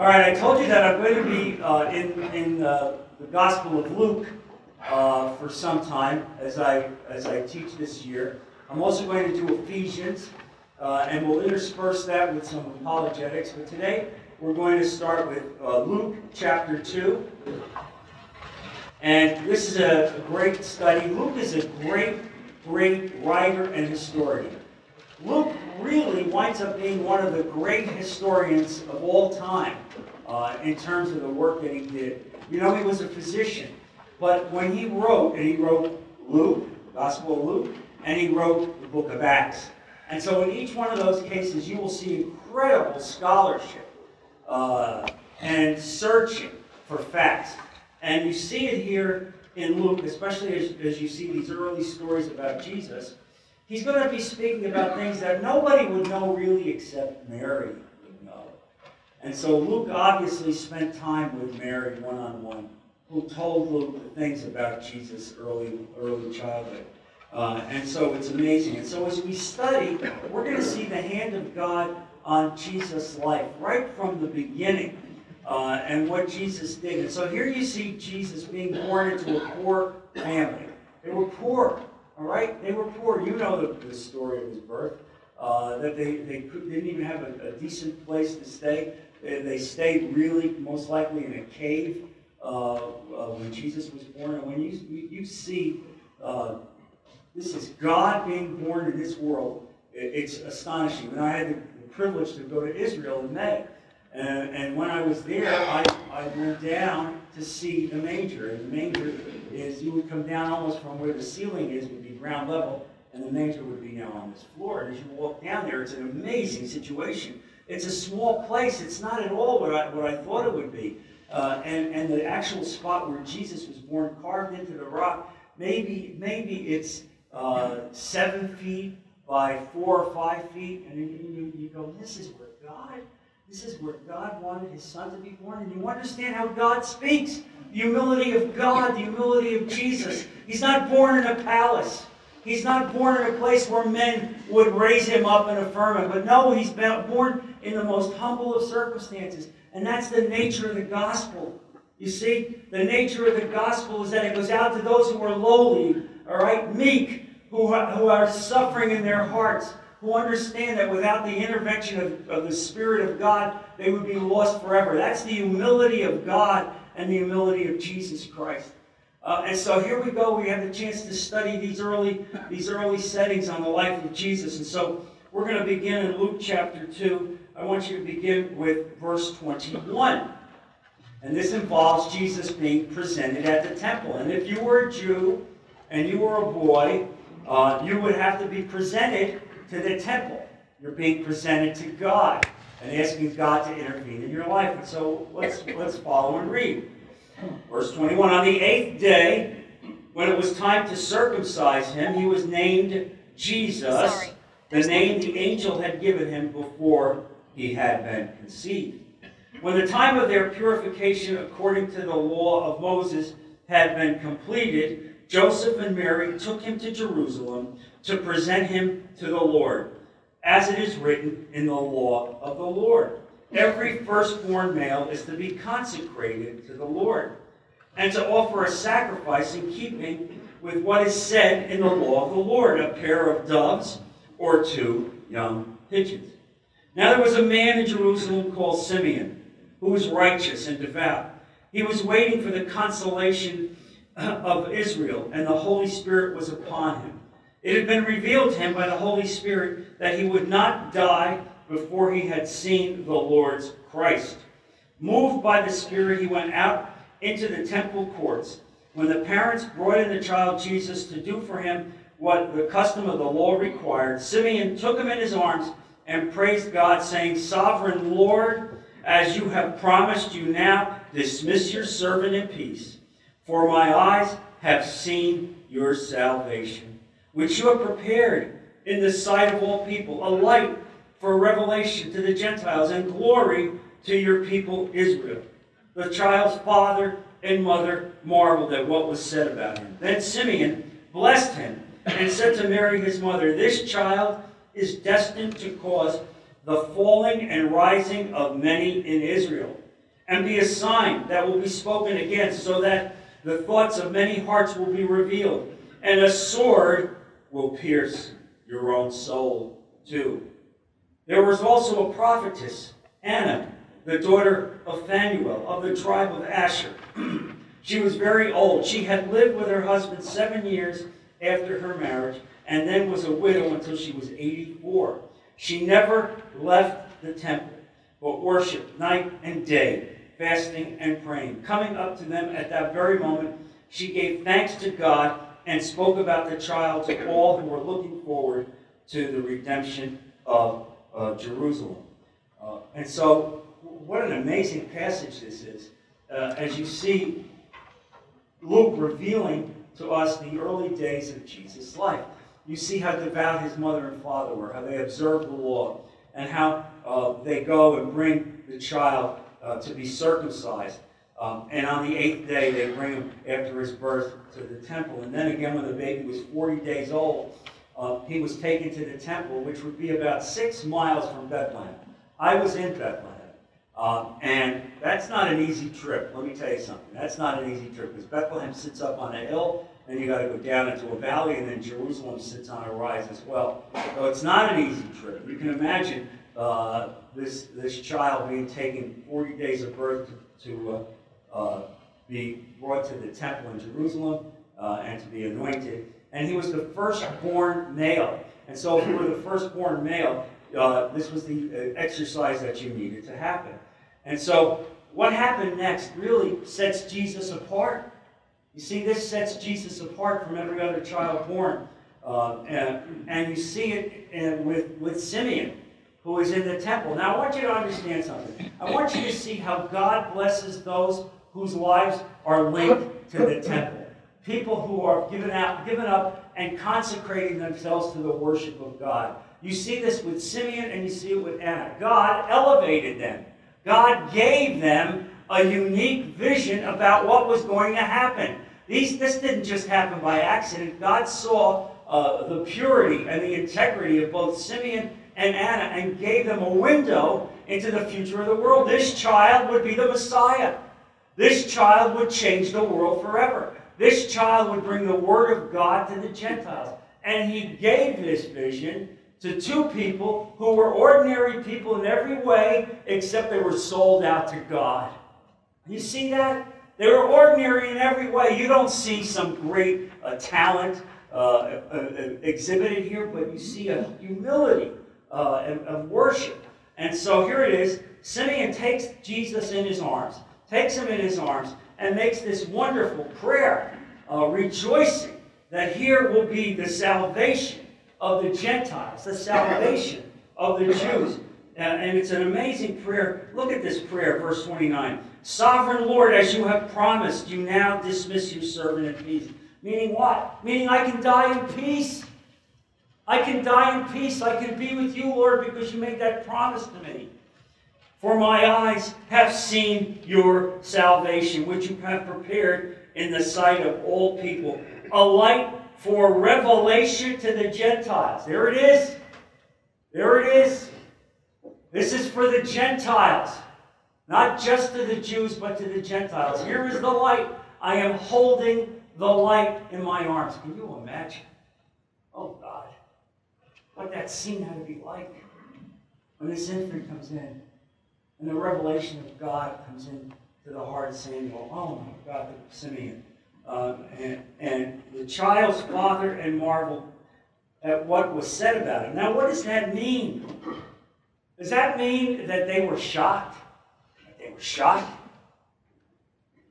All right, I told you that I'm going to be uh, in, in uh, the Gospel of Luke uh, for some time as I, as I teach this year. I'm also going to do Ephesians, uh, and we'll intersperse that with some apologetics. But today, we're going to start with uh, Luke chapter 2. And this is a, a great study. Luke is a great, great writer and historian. Luke really winds up being one of the great historians of all time uh, in terms of the work that he did. You know, he was a physician, but when he wrote, and he wrote Luke, Gospel of Luke, and he wrote the book of Acts. And so in each one of those cases, you will see incredible scholarship uh, and searching for facts. And you see it here in Luke, especially as, as you see these early stories about Jesus. He's going to be speaking about things that nobody would know really except Mary would know. And so Luke obviously spent time with Mary one on one, who told Luke things about Jesus' early, early childhood. Uh, and so it's amazing. And so as we study, we're going to see the hand of God on Jesus' life right from the beginning uh, and what Jesus did. And so here you see Jesus being born into a poor family. They were poor, all right? They were poor. You know the, the story of his birth. Uh, that they, they could, didn't even have a, a, decent place to stay. They, they, stayed really, most likely, in a cave uh, uh when Jesus was born. And when you, you, see uh, this is God being born in this world, it, it's astonishing. And I had the, the privilege to go to Israel in May. And, and when I was there, I, I went down to see the manger. And the manger is, you would come down almost from where the ceiling is, would be ground level, and the manger would be now on this floor. And as you walk down there, it's an amazing situation. It's a small place. It's not at all what I, what I thought it would be. Uh, and, and the actual spot where Jesus was born, carved into the rock, maybe, maybe it's uh, seven feet by four or five feet. And you, you, you go, this is where God this is where God wanted his son to be born. And you understand how God speaks. The humility of God, the humility of Jesus. He's not born in a palace. He's not born in a place where men would raise him up and affirm him. But no, he's born in the most humble of circumstances. And that's the nature of the gospel. You see, the nature of the gospel is that it goes out to those who are lowly, all right, meek, who are, who are suffering in their hearts who understand that without the intervention of, of the Spirit of God, they would be lost forever. That's the humility of God and the humility of Jesus Christ. Uh, and so here we go. We have the chance to study these early, these early settings on the life of Jesus. And so we're going to begin in Luke chapter 2. I want you to begin with verse 21. And this involves Jesus being presented at the temple. And if you were a Jew and you were a boy, uh, you would have to be presented to the temple. You're being presented to God and asking God to intervene in your life. And so let's, let's follow and read. Verse 21 On the eighth day, when it was time to circumcise him, he was named Jesus, Sorry. the name the angel had given him before he had been conceived. When the time of their purification according to the law of Moses had been completed, Joseph and Mary took him to Jerusalem to present him to the Lord, as it is written in the law of the Lord. Every firstborn male is to be consecrated to the Lord, and to offer a sacrifice in keeping with what is said in the law of the Lord a pair of doves or two young pigeons. Now there was a man in Jerusalem called Simeon, who was righteous and devout. He was waiting for the consolation of Israel, and the Holy Spirit was upon him. It had been revealed to him by the Holy Spirit that he would not die before he had seen the Lord's Christ. Moved by the Spirit, he went out into the temple courts. When the parents brought in the child Jesus to do for him what the custom of the law required, Simeon took him in his arms and praised God, saying, Sovereign Lord, as you have promised you now, dismiss your servant in peace. For my eyes have seen your salvation which you have prepared in the sight of all people, a light for revelation to the Gentiles and glory to your people Israel. The child's father and mother marveled at what was said about him. Then Simeon blessed him and said to Mary his mother, This child is destined to cause the falling and rising of many in Israel, and be a sign that will be spoken against, so that the thoughts of many hearts will be revealed, and a sword will pierce your own soul too. There was also a prophetess, Anna, the daughter of Phanuel of the tribe of Asher. she was very old. She had lived with her husband seven years after her marriage, and then was a widow until she was 84. She never left the temple, but worshiped night and day fasting and praying. Coming up to them at that very moment, she gave thanks to God and spoke about the child to all who were looking forward to the redemption of uh, Jerusalem. Uh, and so, what an amazing passage this is. Uh, as you see Luke revealing to us the early days of Jesus' life. You see how devout his mother and father were, how they observed the law, and how uh, they go and bring the child uh, to be circumcised. Um, and on the eighth day, they bring him after his birth to the temple. And then again, when the baby was 40 days old, uh, he was taken to the temple, which would be about six miles from Bethlehem. I was in Bethlehem. Um, and that's not an easy trip. Let me tell you something. That's not an easy trip because Bethlehem sits up on a hill, and you got to go down into a valley, and then Jerusalem sits on a rise as well. So it's not an easy trip. You can imagine uh, this, this child being taken 40 days of birth to, to uh, be brought to the temple in Jerusalem uh, and to be anointed. And he was the firstborn male. And so if you were the firstborn male, uh, this was the uh, exercise that you needed to happen. And so what happened next really sets Jesus apart. You see, this sets Jesus apart from every other child born. Uh, and, and, you see it with, with Simeon who is in the temple. Now, I want you to understand something. I want you to see how God blesses those whose lives are linked to the temple. People who are given out, given up and consecrating themselves to the worship of God. You see this with Simeon and you see it with Anna. God elevated them. God gave them a unique vision about what was going to happen. These, this didn't just happen by accident. God saw uh, the purity and the integrity of both Simeon and Anna and gave them a window into the future of the world. This child would be the Messiah. This child would change the world forever. This child would bring the Word of God to the Gentiles. And he gave this vision to two people who were ordinary people in every way, except they were sold out to God. You see that? They were ordinary in every way. You don't see some great uh, talent uh, uh, uh exhibited here, but you see a humility uh, of, of worship. And so here it is. Simeon takes Jesus in his arms, takes him in his arms, and makes this wonderful prayer, uh, rejoicing that here will be the salvation of the Gentiles, the salvation of the Jews. and it's an amazing prayer. Look at this prayer, verse 29. Sovereign Lord, as you have promised, you now dismiss your servant in peace. Meaning what? Meaning I can die in peace. I can die in peace. I can be with you, Lord, because you made that promise to me. For my eyes have seen your salvation, which you have prepared in the sight of all people, a light for revelation to the Gentiles. There it is. There it is. This is for the Gentiles, not just to the Jews, but to the Gentiles. Here is the light. I am holding the light in my arms. Can you imagine? Oh, God what that scene had to be like when this infant comes in and the revelation of God comes into the heart of Samuel. Oh my God, the Simeon. Um, and, and the child's father and marveled at what was said about him. Now, what does that mean? Does that mean that they were shocked? That they were shocked?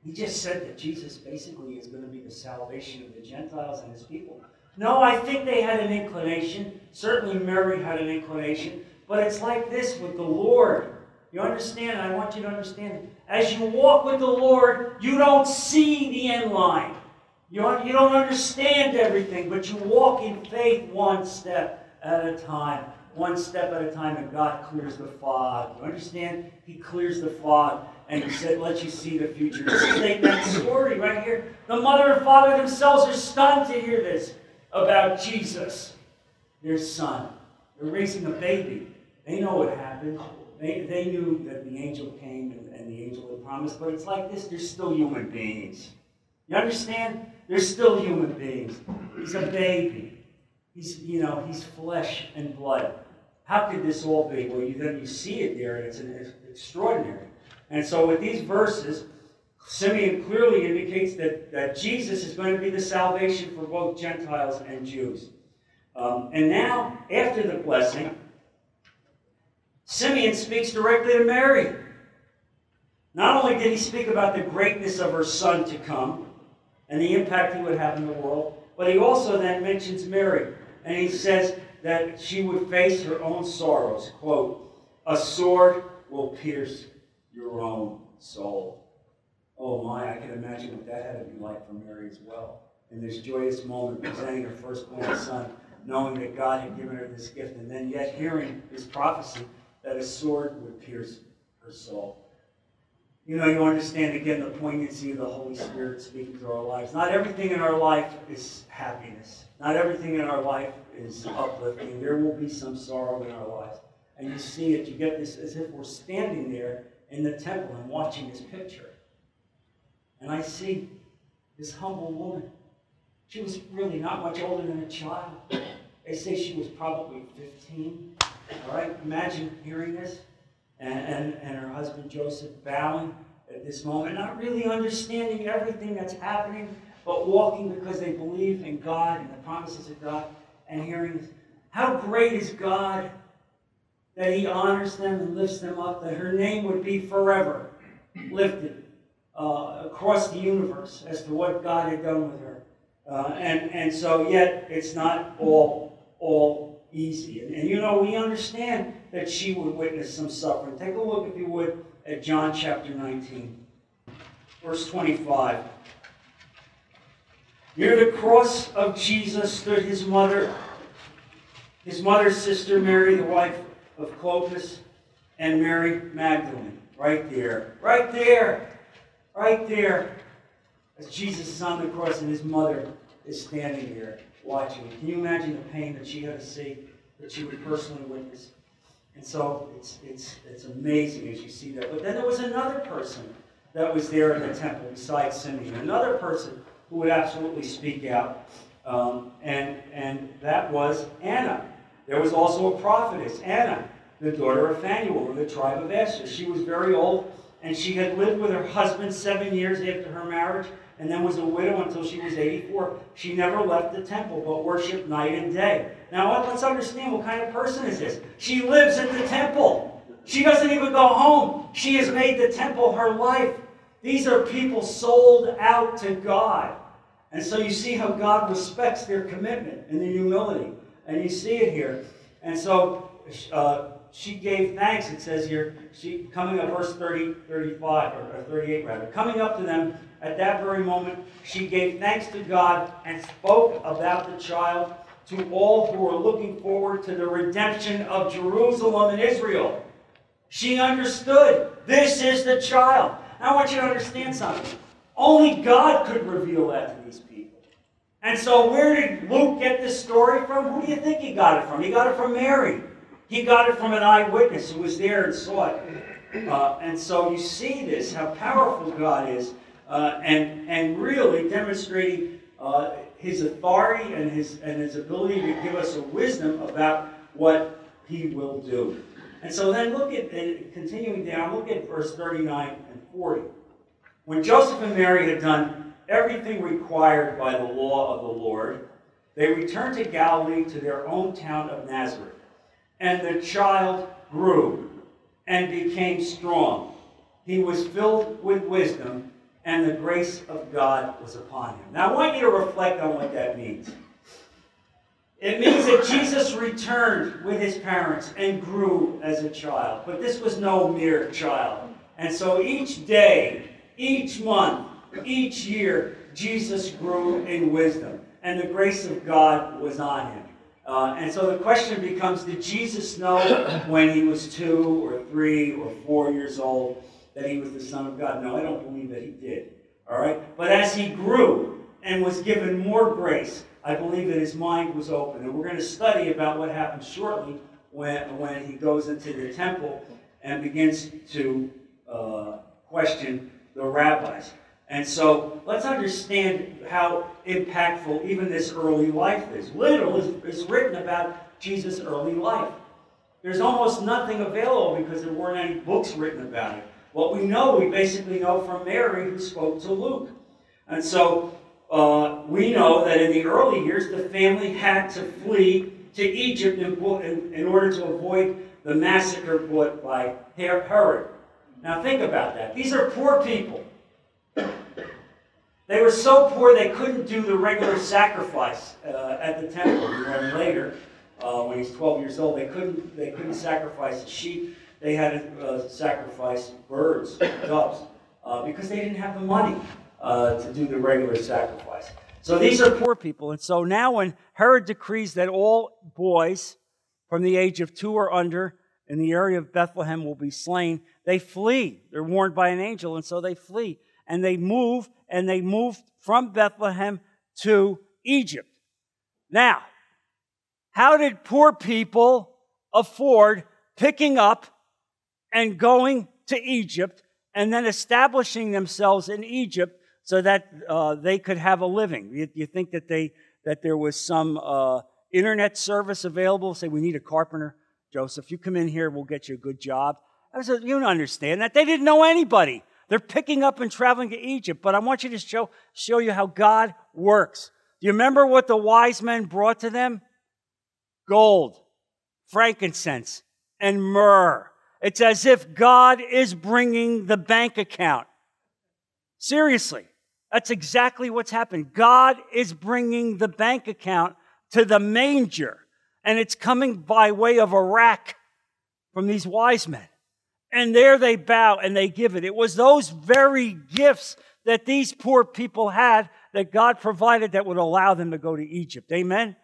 He just said that Jesus basically is going to be the salvation of the Gentiles and his people. No, I think they had an inclination. Certainly Mary had an inclination. But it's like this with the Lord. You understand? I want you to understand. As you walk with the Lord, you don't see the end line. You don't, you don't understand everything, but you walk in faith one step at a time. One step at a time, and God clears the fog. You understand? He clears the fog, and He said, let you see the future. This is that story right here. The mother and father themselves are stunned to hear this about Jesus, their son. They're raising a baby. They know what happened. They, they knew that the angel came and, and the angel had promised, but it's like this, they're still human beings. You understand? They're still human beings. He's a baby. He's, you know, he's flesh and blood. How could this all be? Well, you then you see it there, and it's, an, it's extraordinary. And so with these verses, Simeon clearly indicates that, that Jesus is going to be the salvation for both Gentiles and Jews. Um, and now, after the blessing, Simeon speaks directly to Mary. Not only did he speak about the greatness of her son to come and the impact he would have in the world, but he also then mentions Mary. And he says that she would face her own sorrows. Quote, a sword will pierce your own soul. Oh my, I can imagine what that had to be like for Mary as well. In this joyous moment, presenting her firstborn son, knowing that God had given her this gift, and then yet hearing this prophecy that a sword would pierce her soul. You know, you understand again the poignancy of the Holy Spirit speaking to our lives. Not everything in our life is happiness. Not everything in our life is uplifting. There will be some sorrow in our lives. And you see it, you get this as if we're standing there in the temple and watching this picture. And I see this humble woman. She was really not much older than a child. They say she was probably 15. All right, imagine hearing this. And, and, and her husband Joseph bowing at this moment, not really understanding everything that's happening, but walking because they believe in God and the promises of God, and hearing this. how great is God that He honors them and lifts them up, that her name would be forever lifted uh, across the universe as to what God had done with her. Uh, and, and so, yet, it's not all, all easy. And, and you know, we understand that she would witness some suffering. Take a look, if you would, at John chapter 19, verse 25. Near the cross of Jesus stood his mother, his mother's sister Mary, the wife of Clopas, and Mary Magdalene. Right there. Right there. Right there. As Jesus is on the cross and his mother is standing there watching. Can you imagine the pain that she had to see, that she would personally witness? And so it's, it's, it's amazing as you see that. But then there was another person that was there in the temple besides Simeon, another person who would absolutely speak out, um, and, and that was Anna. There was also a prophetess, Anna, the daughter of Phanuel of the tribe of Asher. She was very old, and she had lived with her husband seven years after her marriage, and then was a widow until she was 84. She never left the temple, but worshiped night and day. Now, let's understand what kind of person is this. She lives in the temple. She doesn't even go home. She has made the temple her life. These are people sold out to God. And so you see how God respects their commitment and their humility. And you see it here. And so uh, she gave thanks, it says here, she coming up verse 30, 35, or 38 rather. Coming up to them at that very moment, she gave thanks to God and spoke about the child to all who were looking forward to the redemption of Jerusalem and Israel. She understood this is the child. I want you to understand something. Only God could reveal that to these people. And so, where did Luke get this story from? Who do you think he got it from? He got it from Mary. He got it from an eyewitness who was there and saw it. Uh, and so, you see this, how powerful God is, uh, and, and really demonstrating uh, his authority and his, and his ability to give us a wisdom about what he will do. And so then look at, continuing down, look at verse 39 and 40. When Joseph and Mary had done everything required by the law of the Lord, they returned to Galilee to their own town of Nazareth. And the child grew and became strong. He was filled with wisdom and the grace of God was upon him. Now, I want you to reflect on what that means. It means that Jesus returned with his parents and grew as a child. But this was no mere child. And so each day, each month, each year, Jesus grew in wisdom. And the grace of God was on him. Uh, and so the question becomes Did Jesus know when he was two or three or four years old? that he was the Son of God. No, I don't believe that he did. All right? But as he grew and was given more grace, I believe that his mind was open. And we're going to study about what happens shortly when, when he goes into the temple and begins to uh, question the rabbis. And so let's understand how impactful even this early life is. Little is, is written about Jesus' early life. There's almost nothing available because there weren't any books written about it. What we know, we basically know from Mary who spoke to Luke. And so uh, we know that in the early years, the family had to flee to Egypt in, in, in order to avoid the massacre brought by Herod. Now think about that. These are poor people. They were so poor they couldn't do the regular sacrifice uh, at the temple. We learn later, uh, when he's 12 years old, they couldn't they couldn't sacrifice a sheep. They had to uh, sacrifice birds, doves, uh, because they didn't have the money uh, to do the regular sacrifice. So these are poor people. And so now, when Herod decrees that all boys from the age of two or under in the area of Bethlehem will be slain, they flee. They're warned by an angel, and so they flee. And they move and they moved from Bethlehem to Egypt. Now, how did poor people afford picking up and going to Egypt and then establishing themselves in Egypt so that uh, they could have a living? You, you, think that they that there was some uh, internet service available? Say we need a carpenter, Joseph. You come in here, we'll get you a good job. I said, you don't understand that they didn't know anybody. They're picking up and traveling to Egypt, but I want you to show, show you how God works. Do you remember what the wise men brought to them? Gold, frankincense, and myrrh. It's as if God is bringing the bank account. Seriously, that's exactly what's happened. God is bringing the bank account to the manger, and it's coming by way of a rack from these wise men. And there they bow and they give it. It was those very gifts that these poor people had that God provided that would allow them to go to Egypt. Amen?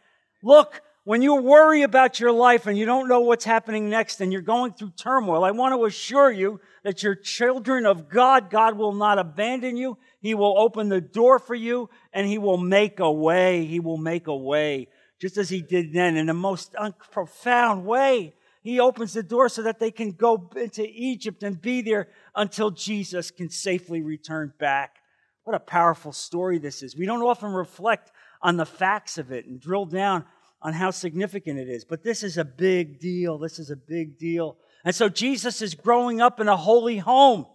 Look, when you worry about your life and you don't know what's happening next and you're going through turmoil, I want to assure you that you're children of God. God will not abandon you. He will open the door for you and He will make a way. He will make a way, just as He did then in the most profound way. He opens the door so that they can go into Egypt and be there until Jesus can safely return back. What a powerful story this is. We don't often reflect on the facts of it and drill down on how significant it is, but this is a big deal. This is a big deal. And so Jesus is growing up in a holy home.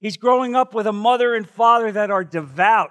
He's growing up with a mother and father that are devout,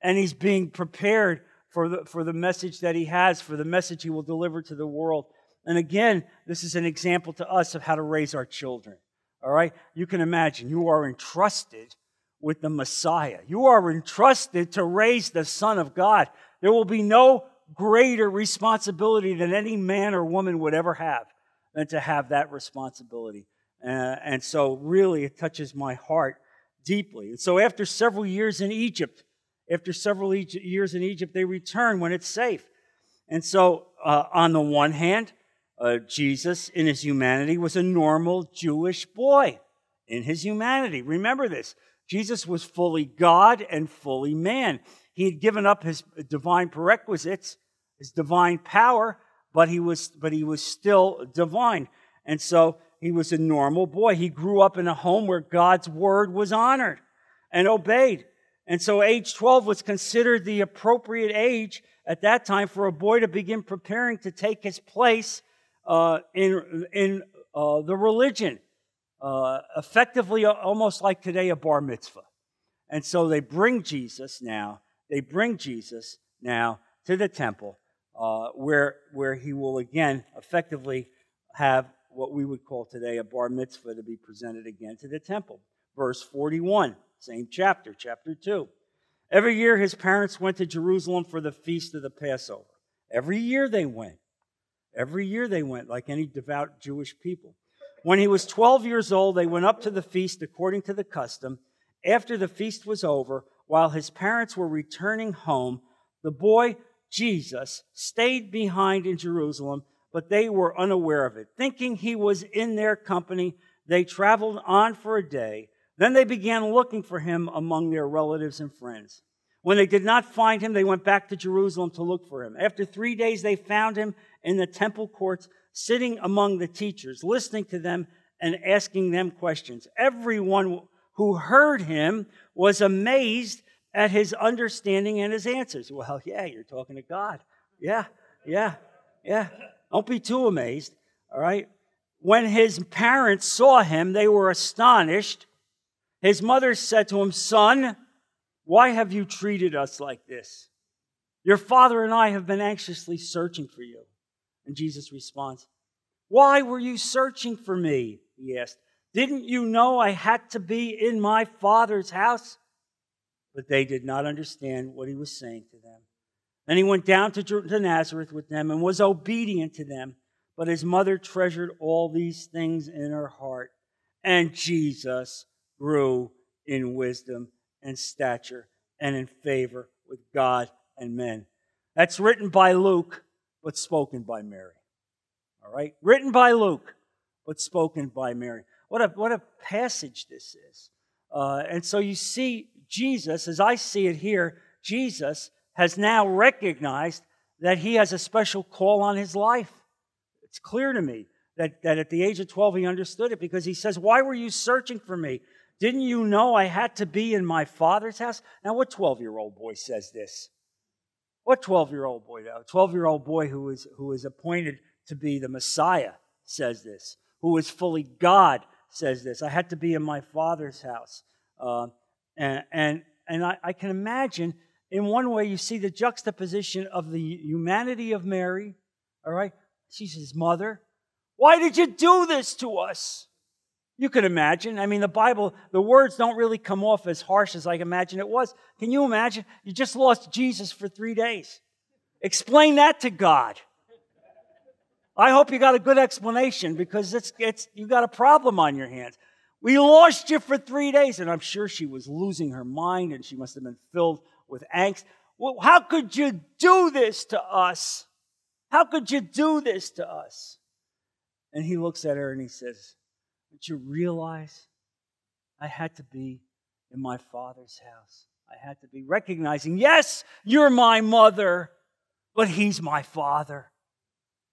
and he's being prepared for the, for the message that he has, for the message he will deliver to the world. And again, this is an example to us of how to raise our children. All right? You can imagine you are entrusted with the Messiah. You are entrusted to raise the Son of God. There will be no greater responsibility than any man or woman would ever have than to have that responsibility. Uh, and so, really, it touches my heart deeply. And so, after several years in Egypt, after several years in Egypt, they return when it's safe. And so, uh, on the one hand, uh, Jesus, in his humanity, was a normal Jewish boy in his humanity. Remember this Jesus was fully God and fully man. He had given up his divine prerequisites, his divine power, but he was, but he was still divine. And so he was a normal boy. He grew up in a home where God's word was honored and obeyed. And so age 12 was considered the appropriate age at that time for a boy to begin preparing to take his place uh, in, in uh, the religion, uh, effectively almost like today a bar mitzvah. And so they bring Jesus now, they bring Jesus now to the temple uh, where, where he will again effectively have what we would call today a bar mitzvah to be presented again to the temple. Verse 41, same chapter, chapter 2. Every year his parents went to Jerusalem for the feast of the Passover. Every year they went. Every year they went, like any devout Jewish people. When he was 12 years old, they went up to the feast according to the custom. After the feast was over, while his parents were returning home, the boy Jesus stayed behind in Jerusalem, but they were unaware of it. Thinking he was in their company, they traveled on for a day. Then they began looking for him among their relatives and friends. When they did not find him, they went back to Jerusalem to look for him. After three days, they found him in the temple courts, sitting among the teachers, listening to them and asking them questions. Everyone who heard him was amazed at his understanding and his answers. Well, yeah, you're talking to God. Yeah, yeah, yeah. Don't be too amazed, all right? When his parents saw him, they were astonished. His mother said to him, Son, why have you treated us like this? Your father and I have been anxiously searching for you. And Jesus responds, Why were you searching for me? He asked. Didn't you know I had to be in my father's house? But they did not understand what he was saying to them. Then he went down to, to Nazareth with them and was obedient to them. But his mother treasured all these things in her heart. And Jesus grew in wisdom and stature and in favor with God and men. That's written by Luke, but spoken by Mary. All right? Written by Luke, but spoken by Mary. What a, what a passage this is. Uh, and so you see, Jesus, as I see it here, Jesus has now recognized that he has a special call on his life. It's clear to me that, that at the age of 12 he understood it because he says, Why were you searching for me? Didn't you know I had to be in my father's house? Now, what 12 year old boy says this? What 12 year old boy, though? 12 year old boy who is, who is appointed to be the Messiah says this, who is fully God says this. I had to be in my father's house. Uh, and, and, and I, I can imagine, in one way, you see the juxtaposition of the humanity of Mary, all right? She's his mother. Why did you do this to us? You can imagine. I mean, the Bible, the words don't really come off as harsh as I imagine it was. Can you imagine? You just lost Jesus for three days. Explain that to God. I hope you got a good explanation because it's, it's, you got a problem on your hands. We lost you for three days. And I'm sure she was losing her mind and she must have been filled with angst. Well, how could you do this to us? How could you do this to us? And he looks at her and he says, Don't you realize I had to be in my father's house? I had to be recognizing, yes, you're my mother, but he's my father.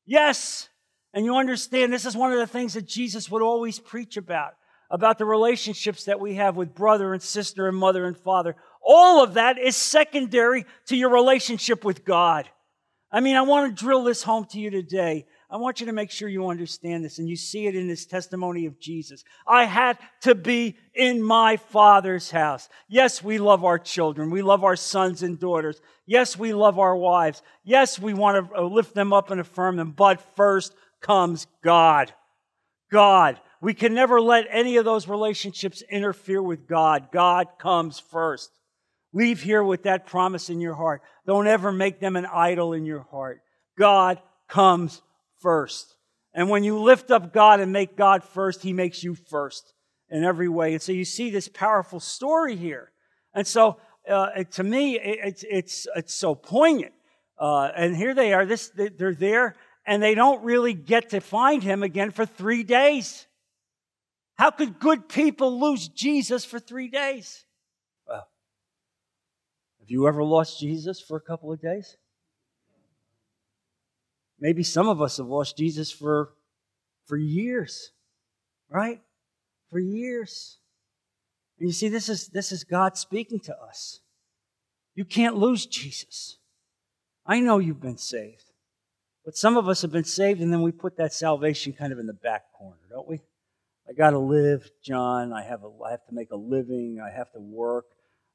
Yes. And you understand, this is one of the things that Jesus would always preach about about the relationships that we have with brother and sister and mother and father. All of that is secondary to your relationship with God. I mean, I want to drill this home to you today. I want you to make sure you understand this and you see it in this testimony of Jesus. I had to be in my Father's house. Yes, we love our children. We love our sons and daughters. Yes, we love our wives. Yes, we want to uh, lift them up and affirm them. But first comes God. God. We can never let any of those relationships interfere with God. God comes first. Leave here with that promise in your heart. Don't ever make them an idol in your heart. God comes first. And when you lift up God and make God first, He makes you first in every way. And so you see this powerful story here. And so uh, to me, it's, it's, it's so poignant. Uh, and here they are, this, they're there, and they don't really get to find Him again for three days. How could good people lose Jesus for three days? Well, have you ever lost Jesus for a couple of days? Maybe some of us have lost Jesus for, for years, right? For years. And you see, this is, this is God speaking to us. You can't lose Jesus. I know you've been saved. But some of us have been saved, and then we put that salvation kind of in the back corner, don't we? I got to live, John. I have, a, I have to make a living. I have to work.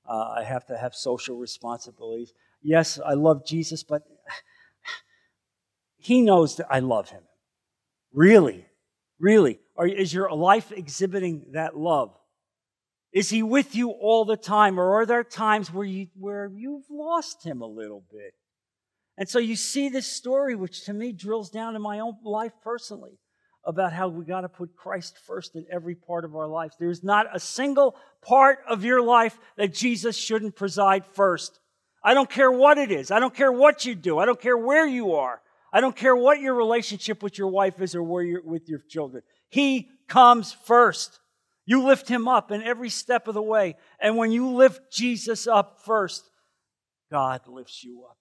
Uh, I have to have social responsibilities. Yes, I love Jesus, but he knows that I love him. Really, really. Or is your life exhibiting that love? Is he with you all the time? Or are there times where, you, where you've lost him a little bit? And so you see this story, which to me drills down in my own life personally about how we got to put Christ first in every part of our life. There's not a single part of your life that Jesus shouldn't preside first. I don't care what it is. I don't care what you do. I don't care where you are. I don't care what your relationship with your wife is or where you're with your children. He comes first. You lift him up in every step of the way. And when you lift Jesus up first, God lifts you up.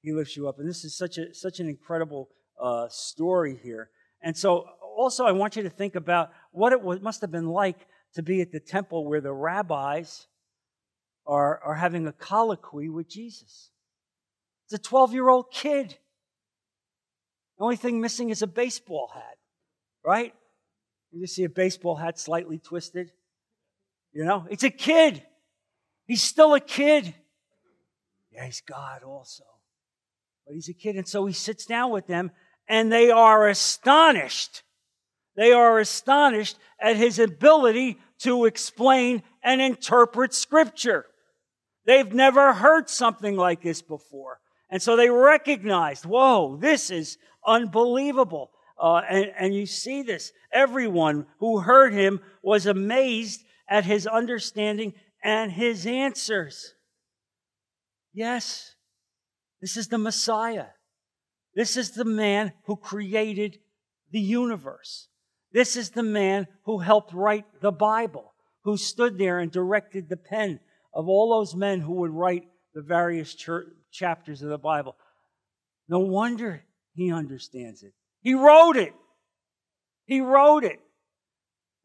He lifts you up. And this is such a such an incredible uh, story here. And so also, I want you to think about what it was, must have been like to be at the temple where the rabbis are, are having a colloquy with Jesus. It's a 12 year old kid. Only thing missing is a baseball hat, right? You see a baseball hat slightly twisted. You know, it's a kid. He's still a kid. Yeah, he's God also. But he's a kid. And so he sits down with them, and they are astonished. They are astonished at his ability to explain and interpret Scripture. They've never heard something like this before. And so they recognized, whoa, this is unbelievable. Uh, and, and you see this. Everyone who heard him was amazed at his understanding and his answers. Yes, this is the Messiah. This is the man who created the universe. This is the man who helped write the Bible, who stood there and directed the pen of all those men who would write the various church, chapters of the Bible. No wonder he understands it. He wrote it. He wrote it.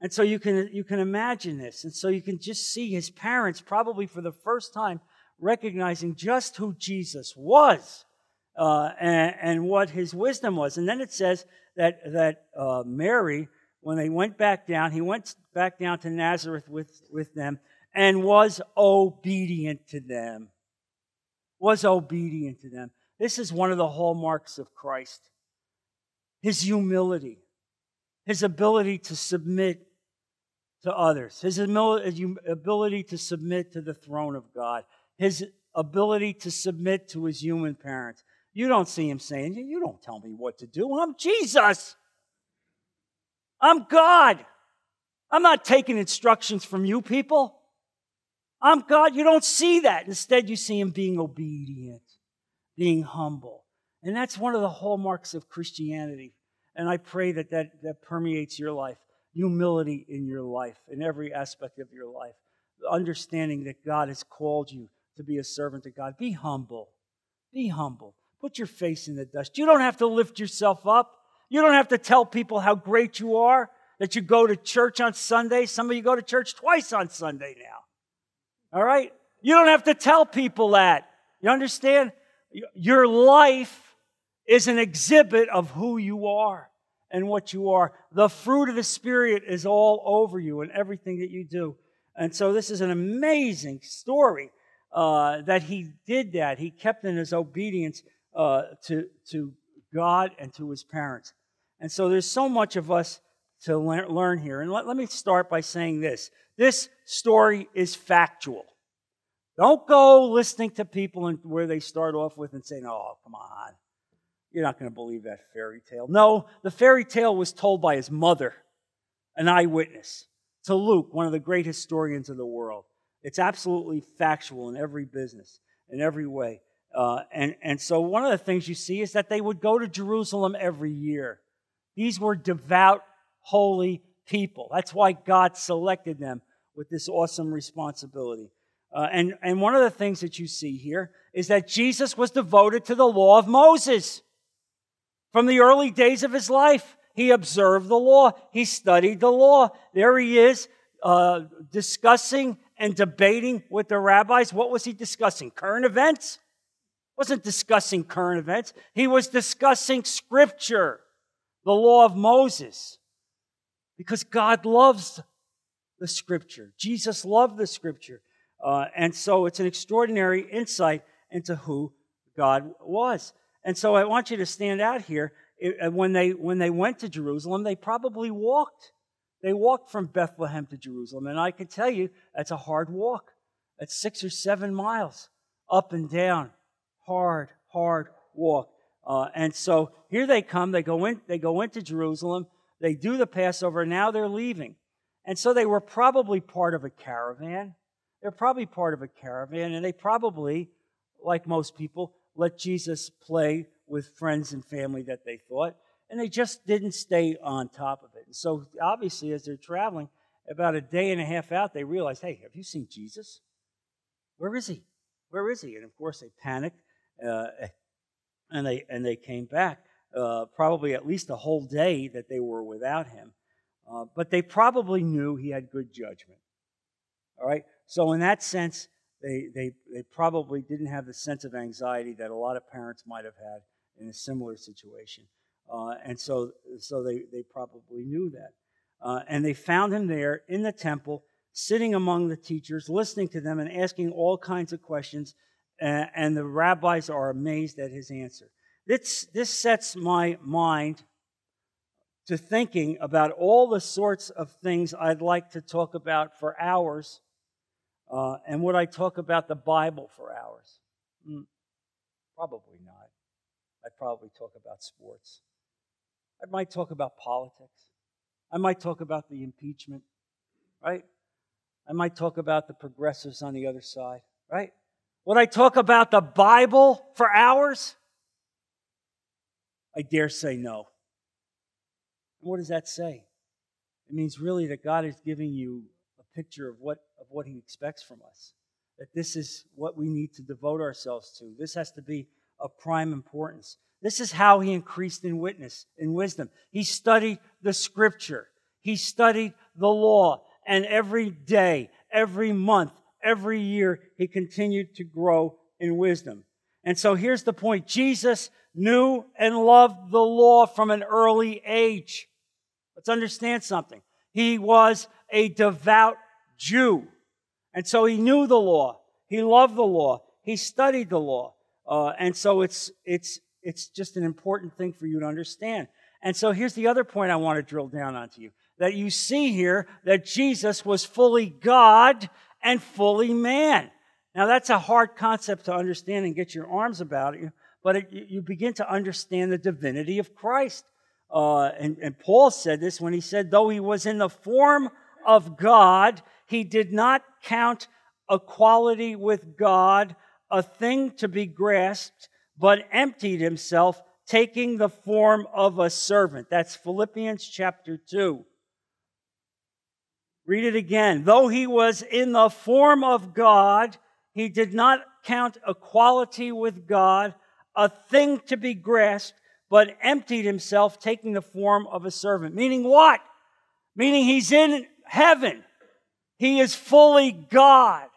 And so you can, you can imagine this. And so you can just see his parents, probably for the first time, recognizing just who Jesus was uh, and, and, what his wisdom was. And then it says that, that uh, Mary, when they went back down, he went back down to Nazareth with, with them and was obedient to them. Was obedient to them. This is one of the hallmarks of Christ his humility, his ability to submit to others, his ability to submit to the throne of God, his ability to submit to his human parents. You don't see him saying, You don't tell me what to do. I'm Jesus. I'm God. I'm not taking instructions from you people. I'm God. You don't see that. Instead, you see him being obedient, being humble. And that's one of the hallmarks of Christianity. And I pray that that, that permeates your life humility in your life, in every aspect of your life. Understanding that God has called you to be a servant of God. Be humble. Be humble. Put your face in the dust. You don't have to lift yourself up. You don't have to tell people how great you are, that you go to church on Sunday. Some of you go to church twice on Sunday now. All right? You don't have to tell people that. You understand? Your life is an exhibit of who you are and what you are. The fruit of the Spirit is all over you and everything that you do. And so this is an amazing story uh, that he did that. He kept in his obedience uh, to, to God and to his parents. And so there's so much of us to learn here. And let, let me start by saying this this story is factual. Don't go listening to people and where they start off with and saying, oh, come on. You're not going to believe that fairy tale. No, the fairy tale was told by his mother, an eyewitness, to Luke, one of the great historians of the world. It's absolutely factual in every business, in every way. Uh, and, and so one of the things you see is that they would go to Jerusalem every year. These were devout, holy people. That's why God selected them with this awesome responsibility. Uh, and, and one of the things that you see here is that Jesus was devoted to the law of Moses. From the early days of his life, he observed the law, he studied the law. There he is uh, discussing and debating with the rabbis. What was he discussing? Current events? Wasn't discussing current events. He was discussing scripture, the law of Moses, because God loves the scripture. Jesus loved the scripture. Uh, and so it's an extraordinary insight into who God was. And so I want you to stand out here. Uh, when they, when they went to Jerusalem, they probably walked. They walked from Bethlehem to Jerusalem. And I can tell you, that's a hard walk. It's six or seven miles up and down. Hard, hard walk. Uh, and so here they come. They go, in, they go into Jerusalem. They do the Passover. Now they're leaving. And so they were probably part of a caravan. They're probably part of a caravan. And they probably, like most people, let Jesus play with friends and family that they thought, and they just didn't stay on top of it. And so, obviously, as they're traveling, about a day and a half out, they realized, hey, have you seen Jesus? Where is he? Where is he? And of course, they panicked uh, and, they, and they came back. Uh, probably at least a whole day that they were without him. Uh, but they probably knew he had good judgment. All right? So, in that sense, they, they, they probably didn't have the sense of anxiety that a lot of parents might have had in a similar situation. Uh, and so, so they, they probably knew that. Uh, and they found him there in the temple, sitting among the teachers, listening to them and asking all kinds of questions. Uh, and the rabbis are amazed at his answer. This, this sets my mind to thinking about all the sorts of things I'd like to talk about for hours. Uh, and would I talk about the Bible for hours? Mm, probably not. I'd probably talk about sports. I might talk about politics. I might talk about the impeachment, right? I might talk about the progressives on the other side, right? Would I talk about the Bible for hours? I dare say no. What does that say? It means really that God is giving you a picture of what, of what He expects from us. That this is what we need to devote ourselves to. This has to be of prime importance. This is how he increased in witness, in wisdom. He studied the scripture. He studied the law. And every day, every month, every year, he continued to grow in wisdom. And so here's the point. Jesus knew and loved the law from an early age. Let's understand something. He was a devout Jew. And so he knew the law. He loved the law. He studied the law. Uh, and so it's, it's, it's just an important thing for you to understand. And so here's the other point I want to drill down onto you that you see here that Jesus was fully God and fully man. Now, that's a hard concept to understand and get your arms about it, but it, you begin to understand the divinity of Christ. Uh, and, and Paul said this when he said, though he was in the form of God, he did not count equality with God a thing to be grasped, but emptied himself, taking the form of a servant. That's Philippians chapter 2. Read it again. Though he was in the form of God, he did not count equality with God a thing to be grasped, but emptied himself, taking the form of a servant. Meaning what? Meaning he's in heaven. He is fully God,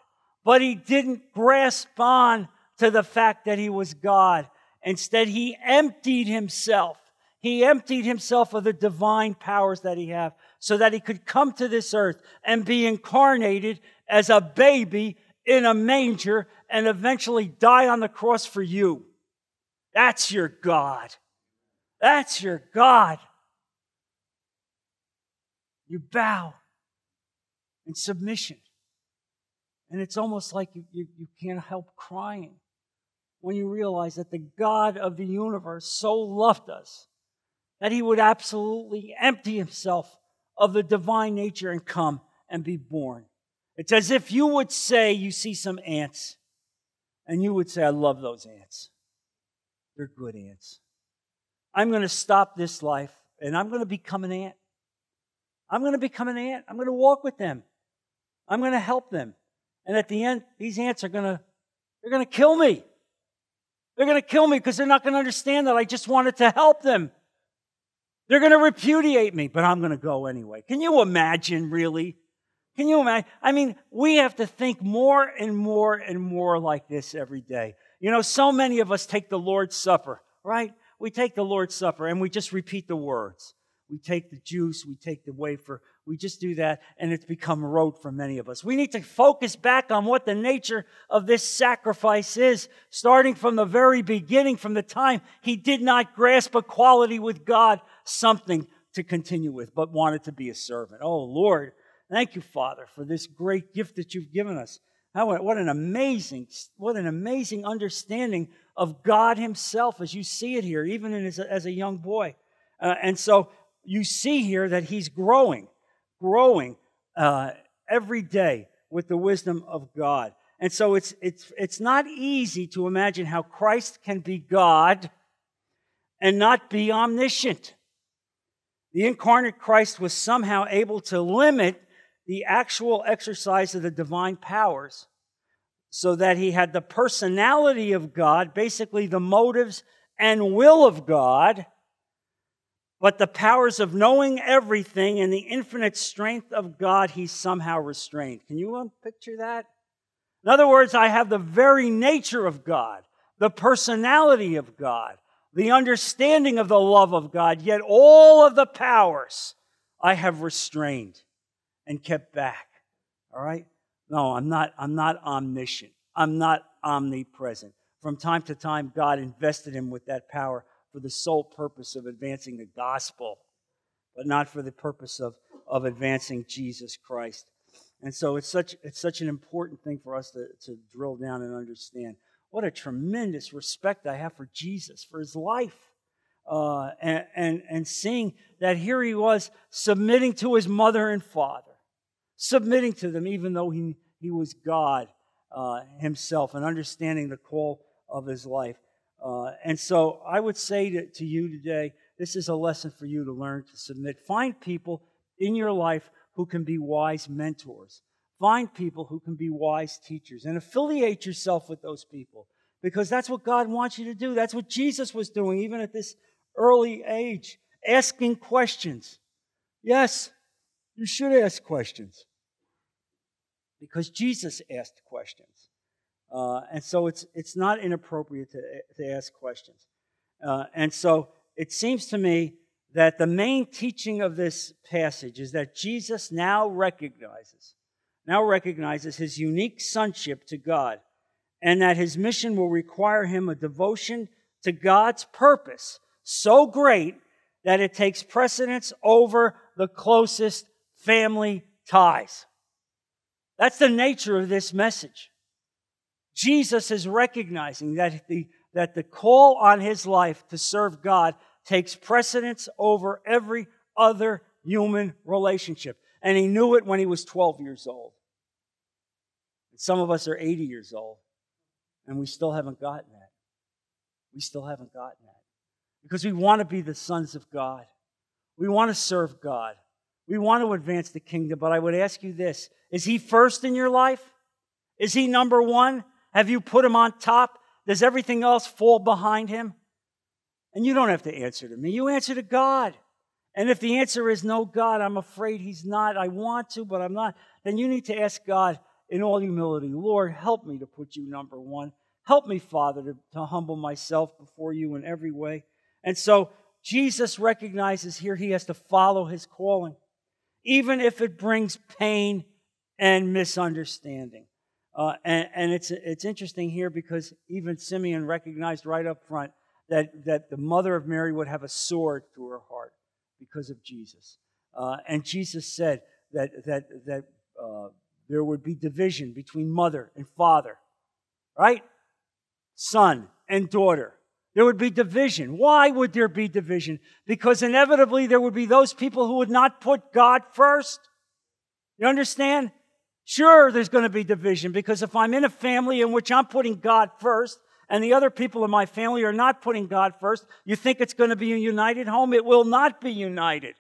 but he didn't grasp on to the fact that he was God. Instead, he emptied himself. He emptied himself of the divine powers that he had so that he could come to this earth and be incarnated as a baby in a manger and eventually die on the cross for you. That's your God. That's your God. You bow in submission. And it's almost like you, you, you can't help crying when you realize that the God of the universe so loved us that he would absolutely empty himself of the divine nature and come and be born. It's as if you would say you see some ants and you would say, I love those ants. They're good ants. I'm going to stop this life and I'm going to become an ant. I'm going to become an ant. I'm going to walk with them. I'm going to help them. And at the end, these ants are going to, they're going to kill me. They're going to kill me because they're not going to understand that I just wanted to help them. They're going to repudiate me, but I'm going to go anyway. Can you imagine, really? Can you imagine? I mean, we have to think more and more and more like this every day. You know, so many of us take the Lord's Supper, right? We take the Lord's Supper and we just repeat the words. We take the juice, we take the wafer, we just do that, and it's become rote for many of us. We need to focus back on what the nature of this sacrifice is, starting from the very beginning, from the time he did not grasp equality with God, something to continue with, but wanted to be a servant. Oh, Lord, thank you, Father, for this great gift that you've given us. What an amazing, what an amazing understanding of God Himself as you see it here, even as a, as a young boy. Uh, and so you see here that he's growing, growing uh, every day with the wisdom of God. And so it's, it's, it's not easy to imagine how Christ can be God and not be omniscient. The incarnate Christ was somehow able to limit the actual exercise of the divine powers so that he had the personality of God, basically the motives and will of God, but the powers of knowing everything and the infinite strength of God, he somehow restrained. Can you um, picture that? In other words, I have the very nature of God, the personality of God, the understanding of the love of God, yet all of the powers I have restrained and kept back. All right? No, I'm not, I'm not omniscient. I'm not omnipresent. From time to time, God invested him with that power for the sole purpose of advancing the gospel, but not for the purpose of, of advancing Jesus Christ. And so it's such, it's such an important thing for us to, to drill down and understand. What a tremendous respect I have for Jesus, for his life. Uh, and, and, and seeing that here he was submitting to his mother and father, submitting to them, even though he, he was God uh, himself, and understanding the call of his life. Uh, and so I would say to, to you today, this is a lesson for you to learn to submit. Find people in your life who can be wise mentors. Find people who can be wise teachers and affiliate yourself with those people because that's what God wants you to do. That's what Jesus was doing, even at this early age, asking questions. Yes, you should ask questions because Jesus asked questions. Uh, and so it's, it's not inappropriate to, to ask questions. Uh, and so it seems to me that the main teaching of this passage is that Jesus now recognizes, now recognizes his unique sonship to God, and that his mission will require him a devotion to God's purpose so great that it takes precedence over the closest family ties. That's the nature of this message. Jesus is recognizing that the, that the call on his life to serve God takes precedence over every other human relationship. And he knew it when he was 12 years old. Some of us are 80 years old, and we still haven't gotten that. We still haven't gotten that. Because we want to be the sons of God. We want to serve God. We want to advance the kingdom. But I would ask you this Is he first in your life? Is he number one? Have you put him on top? Does everything else fall behind him? And you don't have to answer to me. You answer to God. And if the answer is no, God, I'm afraid he's not. I want to, but I'm not. Then you need to ask God in all humility, Lord, help me to put you number one. Help me, Father, to, to humble myself before you in every way. And so Jesus recognizes here he has to follow his calling, even if it brings pain and misunderstanding. Uh, and, and it's, it's interesting here because even Simeon recognized right up front that, that the mother of Mary would have a sword through her heart because of Jesus. Uh, and Jesus said that, that, that uh, there would be division between mother and father, right? Son and daughter. There would be division. Why would there be division? Because inevitably there would be those people who would not put God first. You understand? Sure, there's going to be division because if I'm in a family in which I'm putting God first and the other people in my family are not putting God first, you think it's going to be a united home? It will not be united.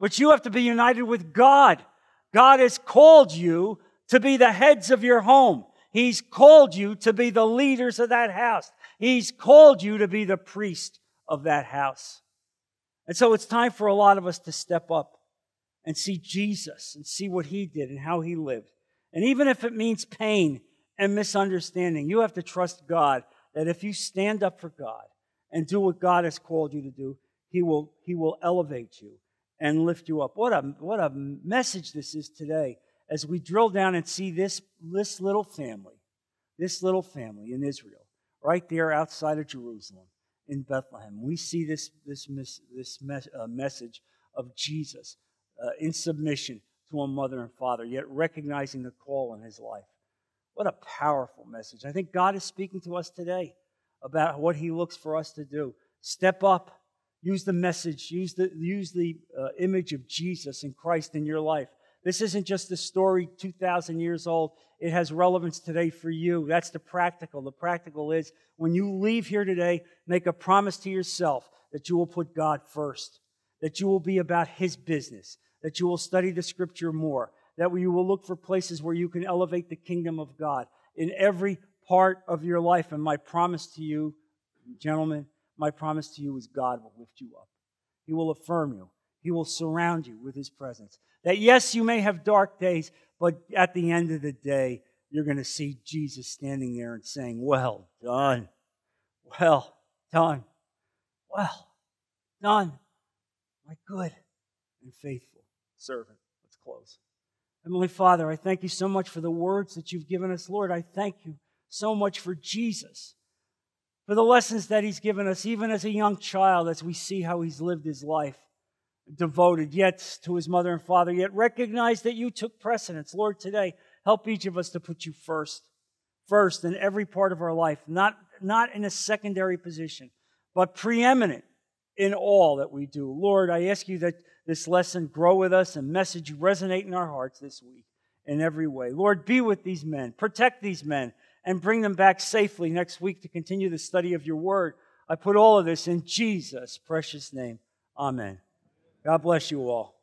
But you have to be united with God. God has called you to be the heads of your home. He's called you to be the leaders of that house. He's called you to be the priest of that house. And so it's time for a lot of us to step up and see Jesus and see what he did and how he lived. And even if it means pain and misunderstanding, you have to trust God that if you stand up for God and do what God has called you to do, he will, he will elevate you and lift you up. What a, what a message this is today as we drill down and see this, this little family, this little family in Israel, right there outside of Jerusalem in Bethlehem. We see this, this, this uh, message of Jesus uh, in submission to a mother and father, yet recognizing the call in his life. What a powerful message. I think God is speaking to us today about what he looks for us to do. Step up, use the message, use the, use the uh, image of Jesus and Christ in your life. This isn't just a story 2,000 years old. It has relevance today for you. That's the practical. The practical is when you leave here today, make a promise to yourself that you will put God first, that you will be about His business, that you will study the scripture more, that you will look for places where you can elevate the kingdom of God in every part of your life. And my promise to you, gentlemen, my promise to you is God will lift you up. He will affirm you. He will surround you with His presence. That yes, you may have dark days, but at the end of the day, you're going to see Jesus standing there and saying, Well done. Well done. Well done. My good and faithful servant. Let's close. Heavenly Father, I thank you so much for the words that you've given us. Lord, I thank you so much for Jesus, for the lessons that he's given us, even as a young child, as we see how he's lived his life, devoted yet to his mother and father, yet recognize that you took precedence. Lord, today, help each of us to put you first, first in every part of our life, not, not in a secondary position, but preeminent in all that we do. Lord, I ask you that this lesson grow with us and message resonate in our hearts this week in every way. Lord, be with these men, protect these men, and bring them back safely next week to continue the study of your word. I put all of this in Jesus' precious name. Amen. God bless you all.